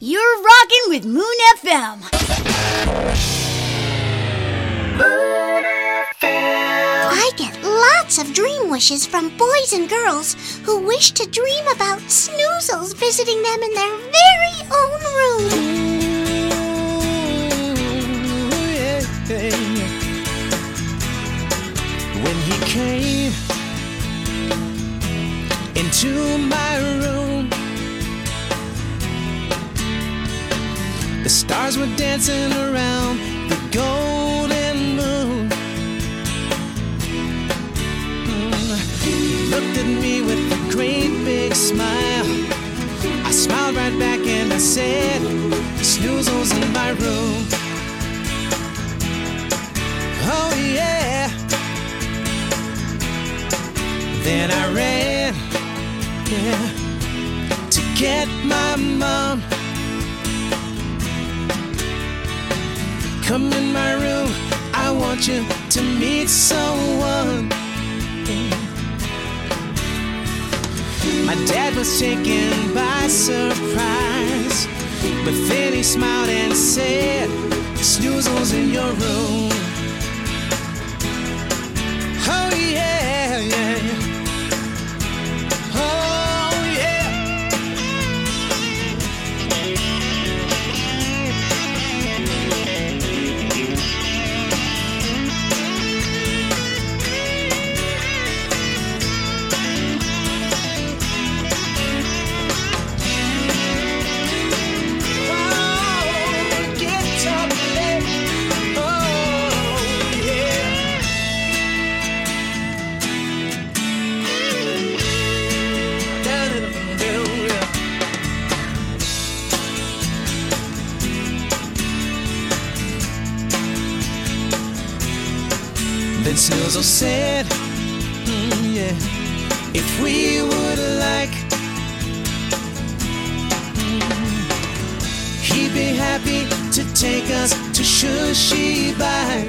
You're rocking with Moon FM. I get lots of dream wishes from boys and girls who wish to dream about snoozles visiting them in their very own room. When he came into my room, the stars were dancing around the golden moon. Mm. He looked at me with a great big smile. I smiled right back and I said, Snoozles in my room. Oh yeah. Then I ran, yeah, to get my mom. Come in my room, I want you to meet someone. My dad was taken by surprise, but then he smiled and said, Snoozles in your room. Then Snoozle said, "Mm, yeah, if we would like, mm, he'd be happy to take us to Shushybye.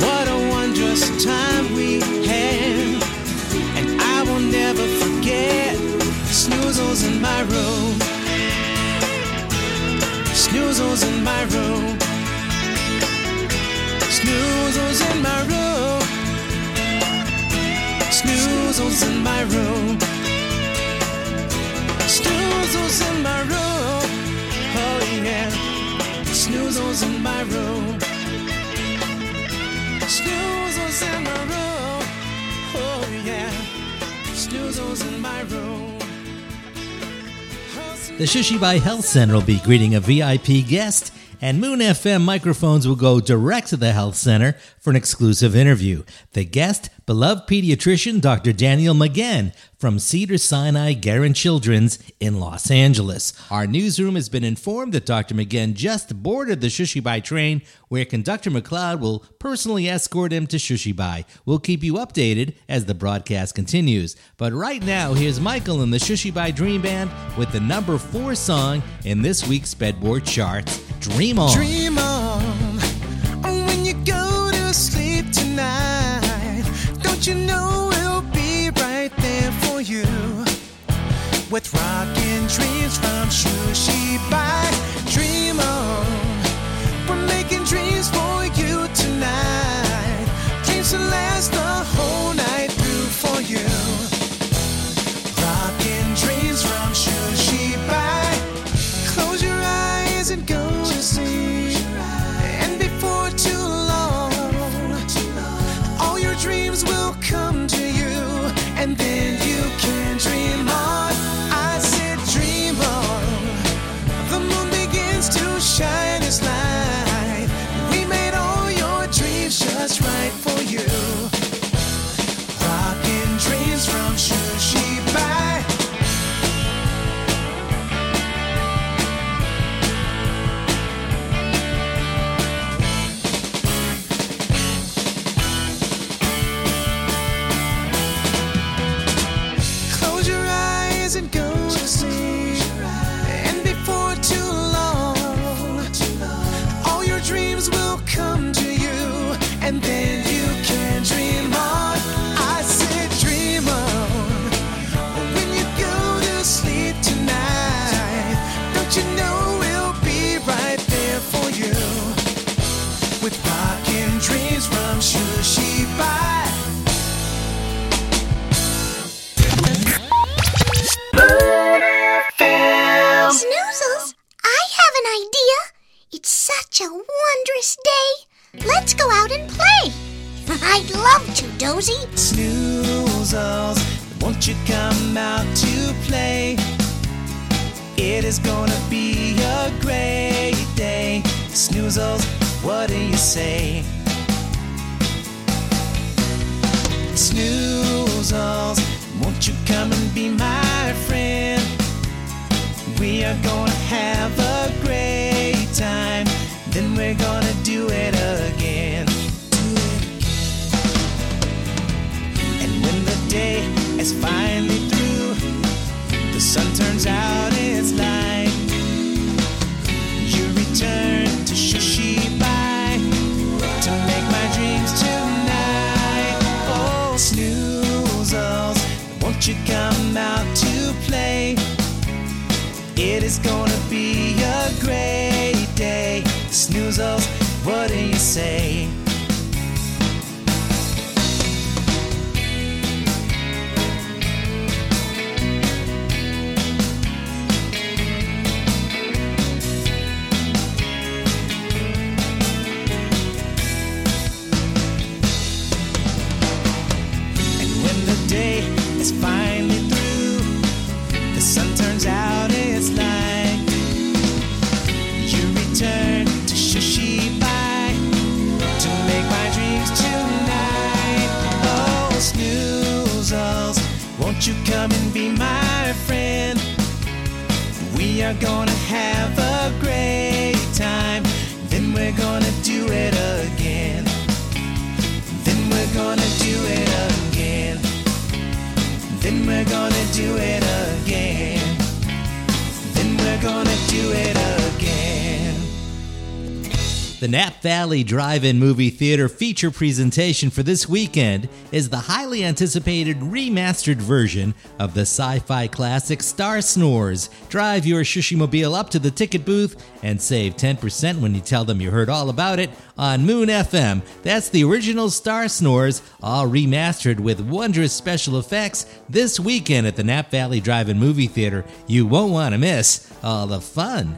What a wondrous time we had, and I will never forget Snoozles in my room. Snoozles in my room. Snoozles in my room. Snoozles in my room. Snoozles in my room. Oh yeah. Snoozles in my room. Snoozles in my room. Oh yeah. Snoozles in my room. The Shushybye Health Center will be greeting a VIP guest, and Moon FM microphones will go direct to the health center for an exclusive interview. The guest, beloved pediatrician Dr. Daniel Maghen from Cedar Sinai Guerin Children's in Los Angeles. Our newsroom has been informed that Dr. Maghen just boarded the Shushybye train, where conductor McLeod will personally escort him to Shushybye. We'll keep you updated as the broadcast continues. But right now, here's Michael and the Shushybye Dream Band with the number four song in this week's Bedboard charts, Dream On. Dream on oh, when you go to sleep tonight. Don't you know you with rocking dreams from Shushi Bye. Dream on, we're making dreams for you tonight. Dreams to last It is gonna be a great day. Snoozles, what do you say? Snoozles, won't you come and be my friend? We are gonna have a great time. Then we're gonna do it again. And when the day is finally through, the sun turns out It is gonna be a great day. Snoozles, what do you say? Valley Drive In Movie Theater feature presentation for this weekend is the highly anticipated remastered version of the sci fi classic Star Snores. Drive your Shushimobile up to the ticket booth and save 10% when you tell them you heard all about it on Moon FM. That's the original Star Snores, all remastered with wondrous special effects this weekend at the Nap Valley Drive In Movie Theater. You won't want to miss all the fun.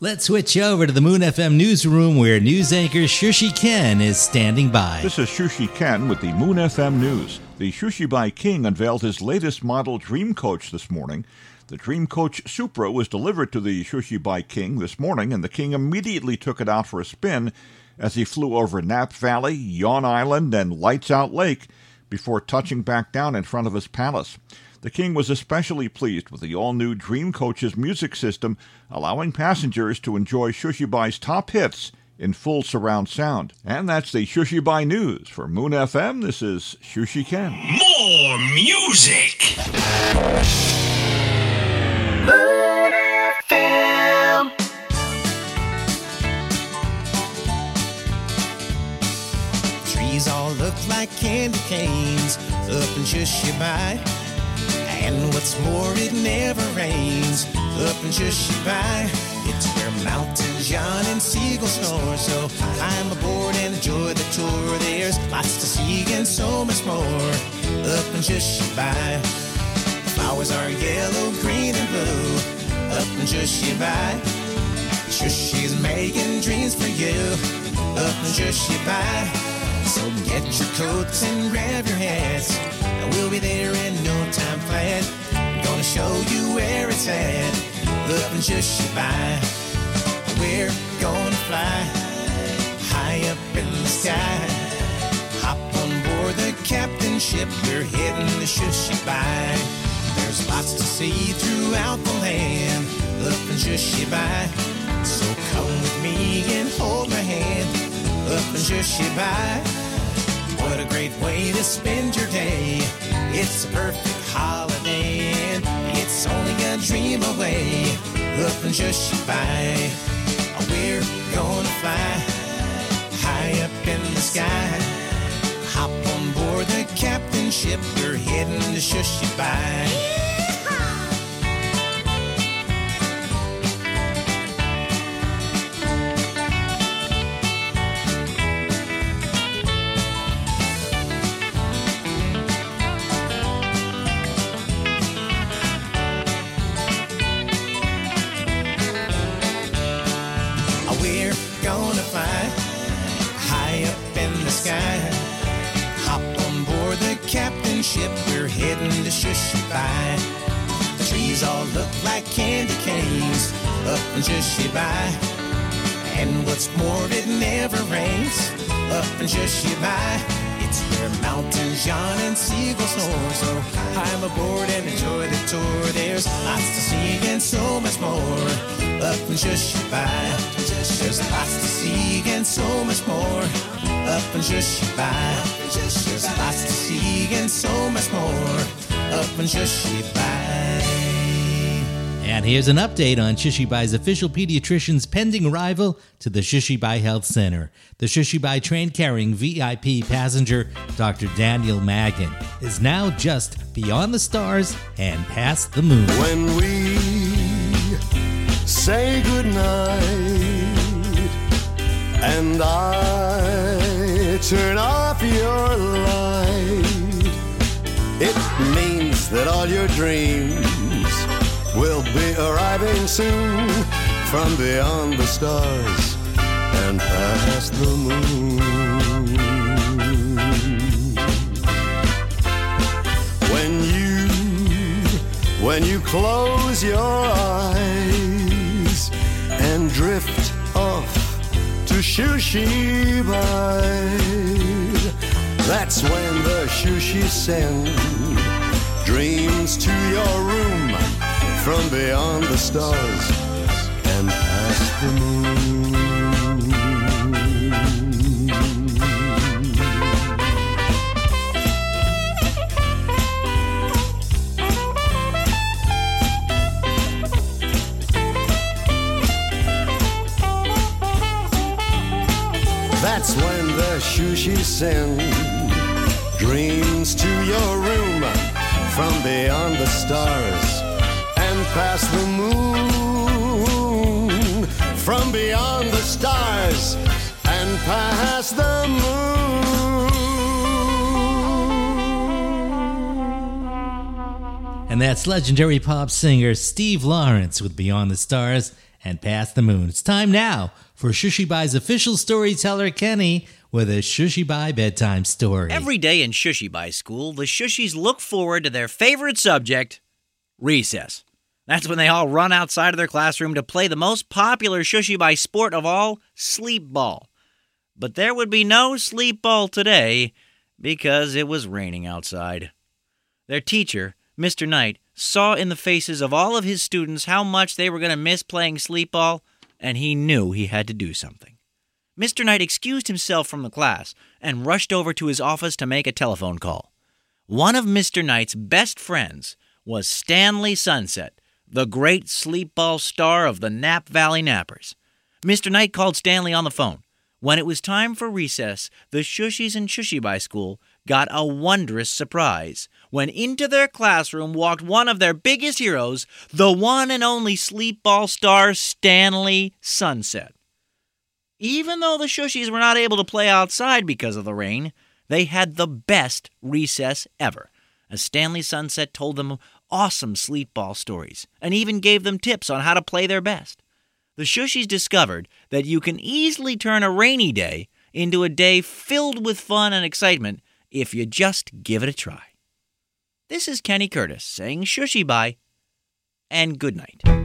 Let's switch over to the Moon FM newsroom where news anchor Shushi Ken is standing by. This is Shushi Ken with the Moon FM News. The Shushi Shushybye King unveiled his latest model Dream Coach this morning. The Dream Coach Supra was delivered to the Shushi Shushybye King this morning, and the King immediately took it out for a spin as he flew over Nap Valley, Yawn Island, and Lights Out Lake before touching back down in front of his palace. The King was especially pleased with the all new Dream Coach's music system, allowing passengers to enjoy Shushybye's top hits in full surround sound. And that's the Shushybye News. For Moon FM, this is Shushi Ken. More music. Trees all look like candy canes up in Shushybye. And what's more, it never rains up in Shushybye. It's where mountains yawn and seagulls snore. So climb aboard and enjoy the tour. There's lots to see and so much more up in Shushybye. Flowers are yellow, green, and blue up in Shushybye. Shushi's making dreams for you up in Shushybye. So get your coats and grab your hats. And we'll be there in show you where it's at. Up in Shushybye. We're gonna fly high up in the sky. Hop on board the captain ship. We're heading to Shushybye. There's lots to see throughout the land. Up in Shushybye. So come with me and hold my hand. Up in Shushybye. What a great way to spend your day. It's a perfect holiday, and it's only a dream away. Up in Shushybye, we're gonna fly high up in the sky. Hop on board the captain ship, we're heading to Shushybye. We're up in Shushybye. It's where mountains yawn and seagulls snore. So I'm aboard and enjoy the tour. There's lots to see and so much more up in Shushybye. There's lots to see and so much more up in Shushybye. There's lots to see and so much more up in Shushybye. And here's an update on Shushybye's official pediatrician's pending arrival to the Shushybye Health Center. The Shushybye train carrying VIP passenger, Dr. Daniel Maghen, is now just beyond the stars and past the moon. When we say goodnight and I turn off your light, it means that all your dreams will be arriving soon from beyond the stars and past the moon. When you, when you close your eyes and drift off to Shushybye, that's when the Shushi send dreams to your room from beyond the stars and past the moon. That's when the Shushi send dreams to your room from beyond the stars past the moon. From beyond the stars and past the moon. And that's legendary pop singer Steve Lawrence with Beyond the Stars and Past the Moon. It's time now for Shushybye's official storyteller, Kenny, with a Shushybye bedtime story. Every day in Shushybye school, the Shushis look forward to their favorite subject, recess. That's when they all run outside of their classroom to play the most popular Shushybye sport of all, sleep ball. But there would be no sleep ball today because it was raining outside. Their teacher, Mr. Knight, saw in the faces of all of his students how much they were going to miss playing sleep ball, and he knew he had to do something. Mr. Knight excused himself from the class and rushed over to his office to make a telephone call. One of Mr. Knight's best friends was Stanley Sunset, the great sleep ball star of the Nap Valley Nappers. Mr. Knight called Stanley on the phone. When it was time for recess, the Shushis in Shushybye School got a wondrous surprise when into their classroom walked one of their biggest heroes, the one and only sleep ball star Stanley Sunset. Even though the Shushies were not able to play outside because of the rain, they had the best recess ever, as Stanley Sunset told them awesome sleep ball stories and even gave them tips on how to play their best. The Shushies discovered that you can easily turn a rainy day into a day filled with fun and excitement if you just give it a try. This is Kenny Curtis saying shushy bye and good night.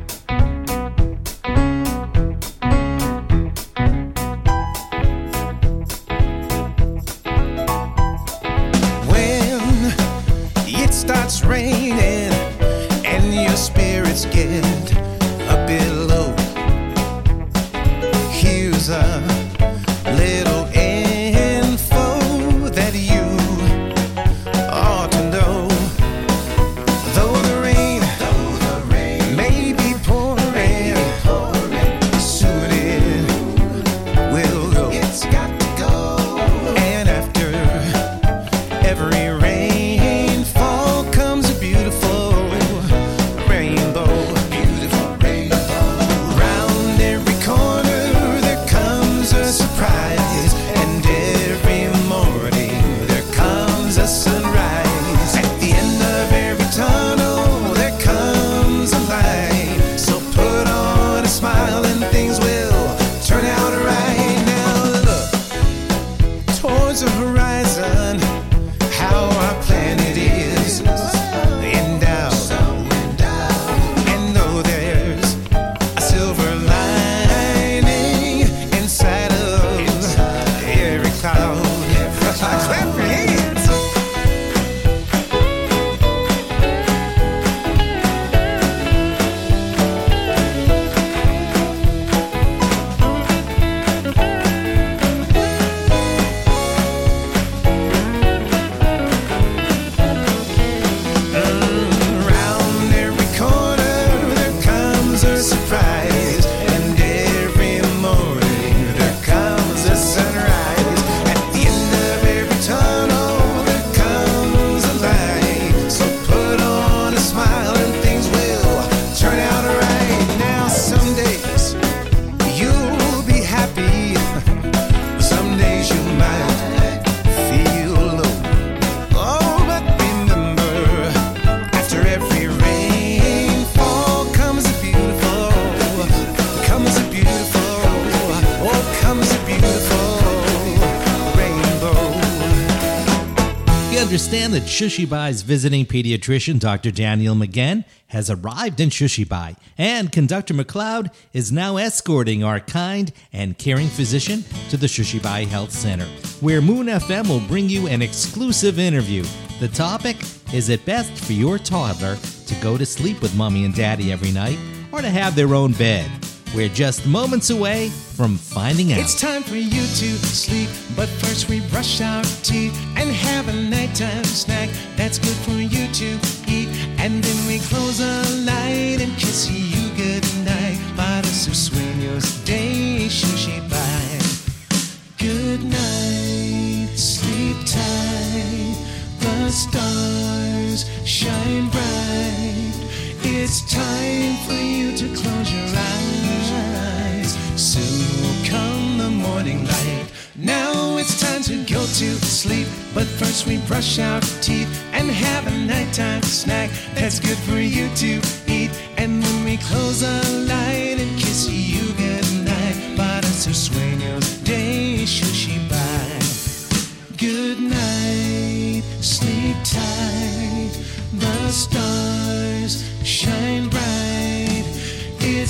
a beautiful rainbow. You understand that Shushybye's visiting pediatrician, Dr. Daniel Maghen, has arrived in Shushybye, and Conductor McLeod is now escorting our kind and caring physician to the Shushybye Health Center, where Moon FM will bring you an exclusive interview. The topic is it best for your toddler to go to sleep with mommy and daddy every night or to have their own bed? We're just moments away from finding out. It's time for you to sleep, but first we brush our teeth and have a nighttime snack that's good for you to eat. And then we close our light and kiss you goodnight. Para sus sueños de Shushybye. Good night, sleep tight. The stars shine bright. It's time for you to close your eyes. Soon will come the morning light. Now it's time to go to sleep. But first we brush our teeth and have a nighttime snack that's good for you to eat. And then we close our light and kiss you goodnight. Para sus sueños de Shushybye. Good night, sleep tight. The stars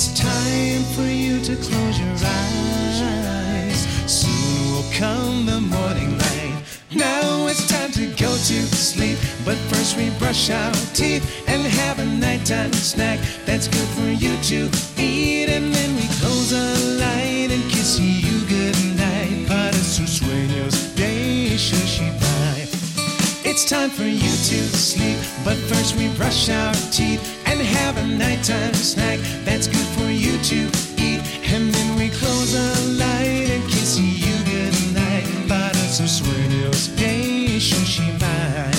It's time for you to close your eyes. Soon will come the morning light. Now it's time to go to sleep. But first we brush our teeth and have a nighttime snack that's good for you to eat. And then we close our light and kiss you It's time for you to sleep, but first we brush our teeth and have a nighttime snack that's good for you to eat. And then we close our light and kiss you goodnight. Para sus sueños de Shushybye.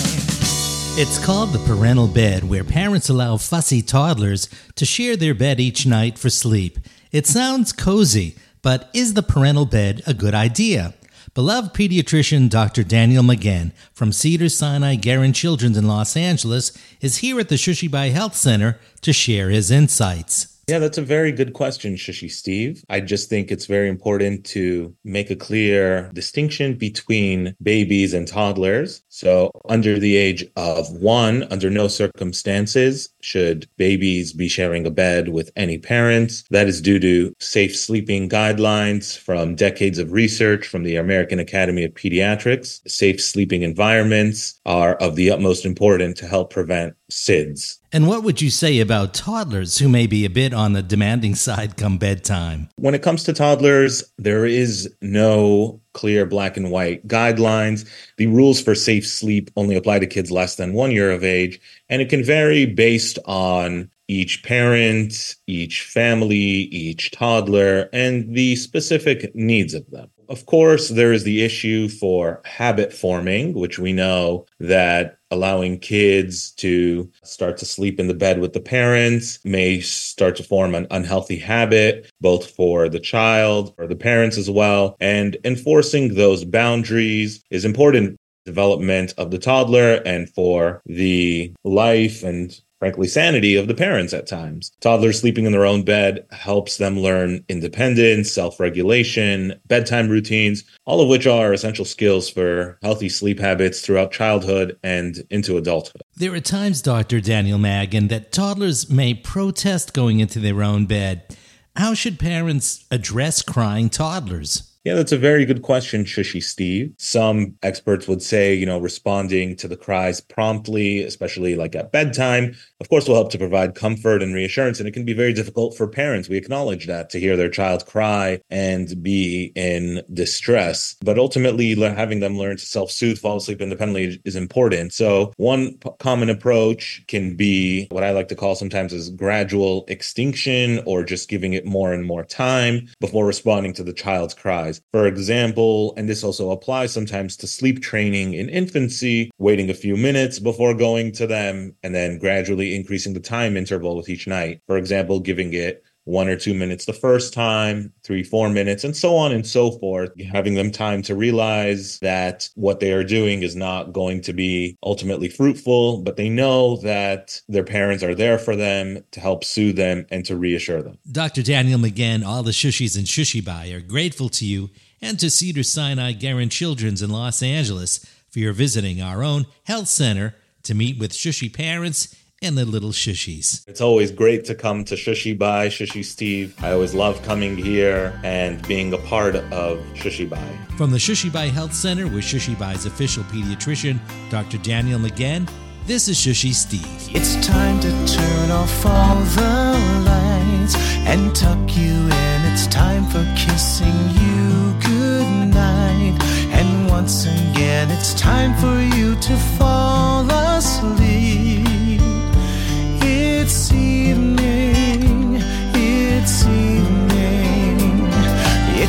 It's called the parental bed, where parents allow fussy toddlers to share their bed each night for sleep. It sounds cozy, but is the parental bed a good idea? Beloved pediatrician Dr. Daniel Maghen from Cedar Sinai Guerin Children's in Los Angeles is here at the Shushybye Health Center to share his insights. Yeah, that's a very good question, Shushy Steve. I just think it's very important to make a clear distinction between babies and toddlers. So, under the age of one, under no circumstances should babies be sharing a bed with any parents. That is due to safe sleeping guidelines from decades of research from the American Academy of Pediatrics. Safe sleeping environments are of the utmost importance to help prevent SIDS. And what would you say about toddlers who may be a bit on the demanding side come bedtime? When it comes to toddlers, there is no clear black and white guidelines. The rules for safe sleep only apply to kids less than one year of age, and it can vary based on each parent, each family, each toddler, and the specific needs of them. Of course, there is the issue for habit forming, which we know that allowing kids to start to sleep in the bed with the parents may start to form an unhealthy habit, both for the child or the parents as well. And enforcing those boundaries is important development of the toddler and for the life and frankly sanity of the parents at times toddlers sleeping in their own bed helps them learn independence self-regulation bedtime routines all of which are essential skills for healthy sleep habits throughout childhood and into adulthood There are times, Dr. Daniel Maghen, that toddlers may protest going into their own bed. How should parents address crying toddlers? Yeah, that's a very good question, Shushy Steve. Some experts would say, you know, responding to the cries promptly, especially like at bedtime, of course, will help to provide comfort and reassurance. And it can be very difficult for parents. We acknowledge that to hear their child cry and be in distress. But ultimately, having them learn to self soothe, fall asleep independently is important. So, one p- common approach can be what I like to call sometimes as gradual extinction or just giving it more and more time before responding to the child's cries. For example, and this also applies sometimes to sleep training in infancy, waiting a few minutes before going to them and then gradually increasing the time interval with each night. For example, giving it one or two minutes the first time, three, four minutes, and so on and so forth, having them time to realize that what they are doing is not going to be ultimately fruitful, but they know that their parents are there for them to help soothe them and to reassure them. Dr. Daniel Maghen, all the Shushis and Shushybye are grateful to you and to Cedar Sinai Guerin Children's in Los Angeles for your visiting our own health center to meet with shushy parents and the little shushies. It's always great to come to Shushybye Shushy Steve. I always love coming here and being a part of Shushybye. From the Shushybye Health Center with Shushybye's official pediatrician, Dr. Daniel Maghen, this is Shushy Steve. It's time to turn off all the lights and tuck you in. It's time for kissing you goodnight. And once again, it's time for you to fall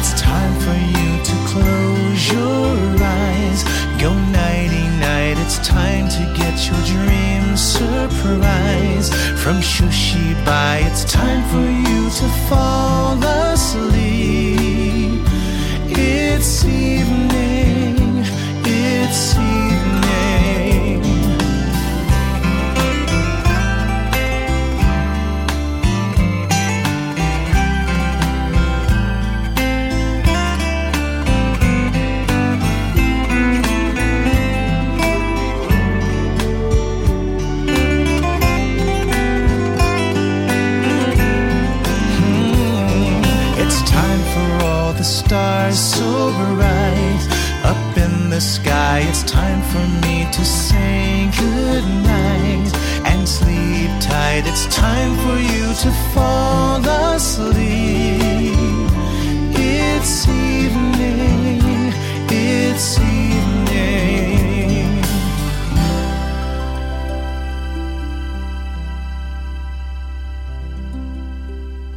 It's time for you to close your eyes. Go nighty night, it's time to get your dream surprise. From Shushi By, it's time for you to fall asleep. It's evening, the stars so bright up in the sky. It's time for me to say goodnight and sleep tight. It's time for you to fall asleep. It's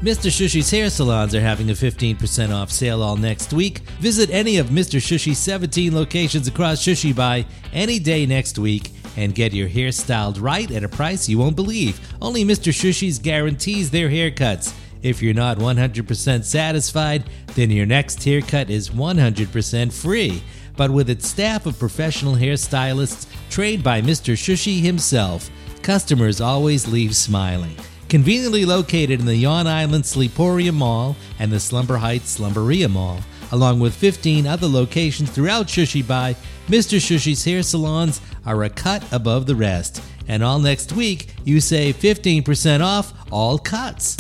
Mr. Shushy's hair salons are having a 15% off sale all next week. Visit any of Mr. Shushy's 17 locations across Shushybye any day next week and get your hair styled right at a price you won't believe. Only Mr. Shushy's guarantees their haircuts. If you're not 100% satisfied, then your next haircut is 100% free. But with its staff of professional hairstylists trained by Mr. Shushy himself, customers always leave smiling. Conveniently located in the Yawn Island Sleeporium Mall and the Slumber Heights Slumberia Mall, along with 15 other locations throughout Shushybye, Mr. Shushy's hair salons are a cut above the rest. And all next week, you save 15% off all cuts.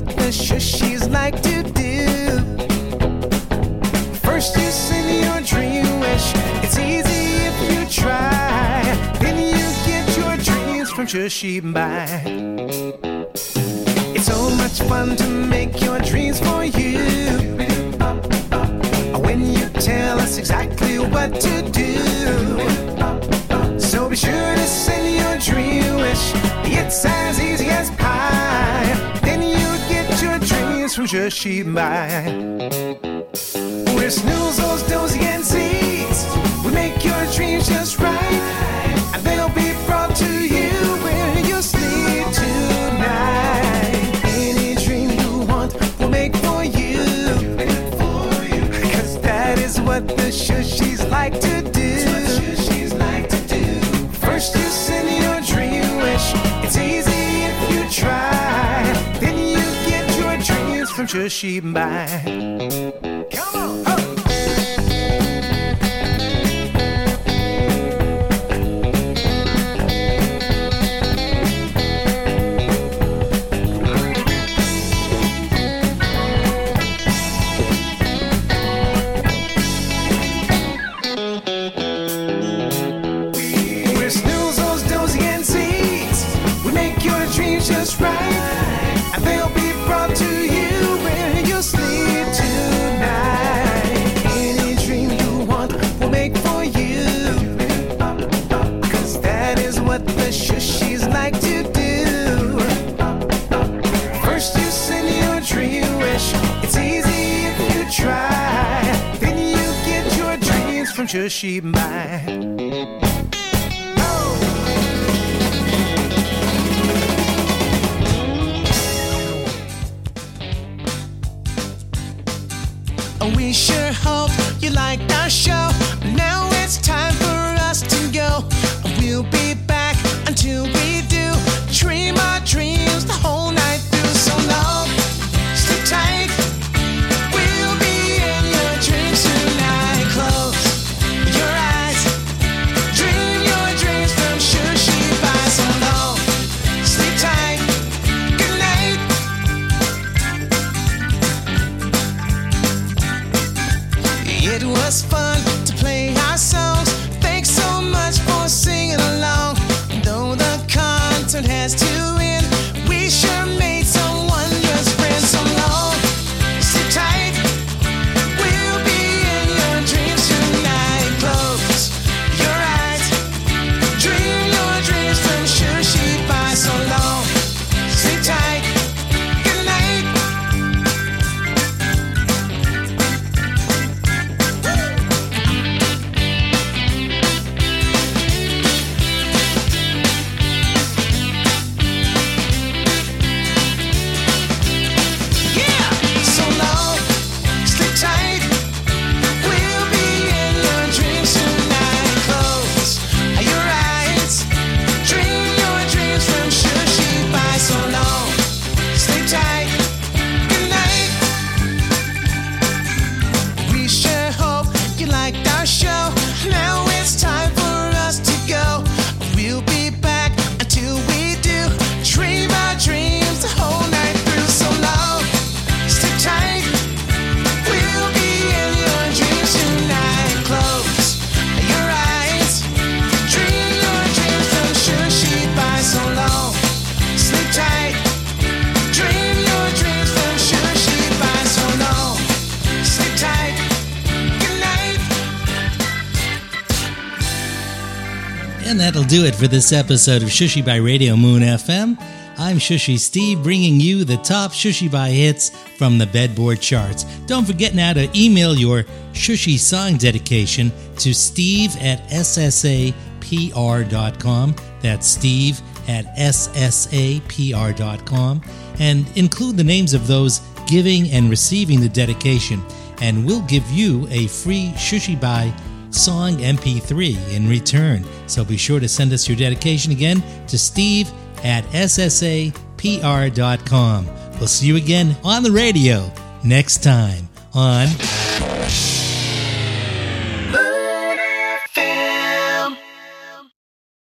What the shushies like to do. First, you send your dream wish. It's easy if you try. Then you get your dreams from Shushi by. It's so much fun to make your dreams for you. When you tell us exactly what to do. So be sure to send your dream wish. It's as easy as from Shushybye. We're snoozles, dozy, and seeds. We make your dreams just right. And they'll be brought to you when you sleep tonight. Any dream you want, we'll make for you. Cause that is what the shushies like to do. Dreams from Shushi And that'll do it for this episode of Shushybye Radio Moon FM. I'm Shushy Steve bringing you the top Shushybye hits from the bedboard charts. Don't forget now to email your Shushi song dedication to steve at ssapr.com. That's steve at ssapr.com. And include the names of those giving and receiving the dedication. And we'll give you a free Shushybye song MP3 in return. So be sure to send us your dedication again to steve at ssapr.com. We'll see you again on the radio next time on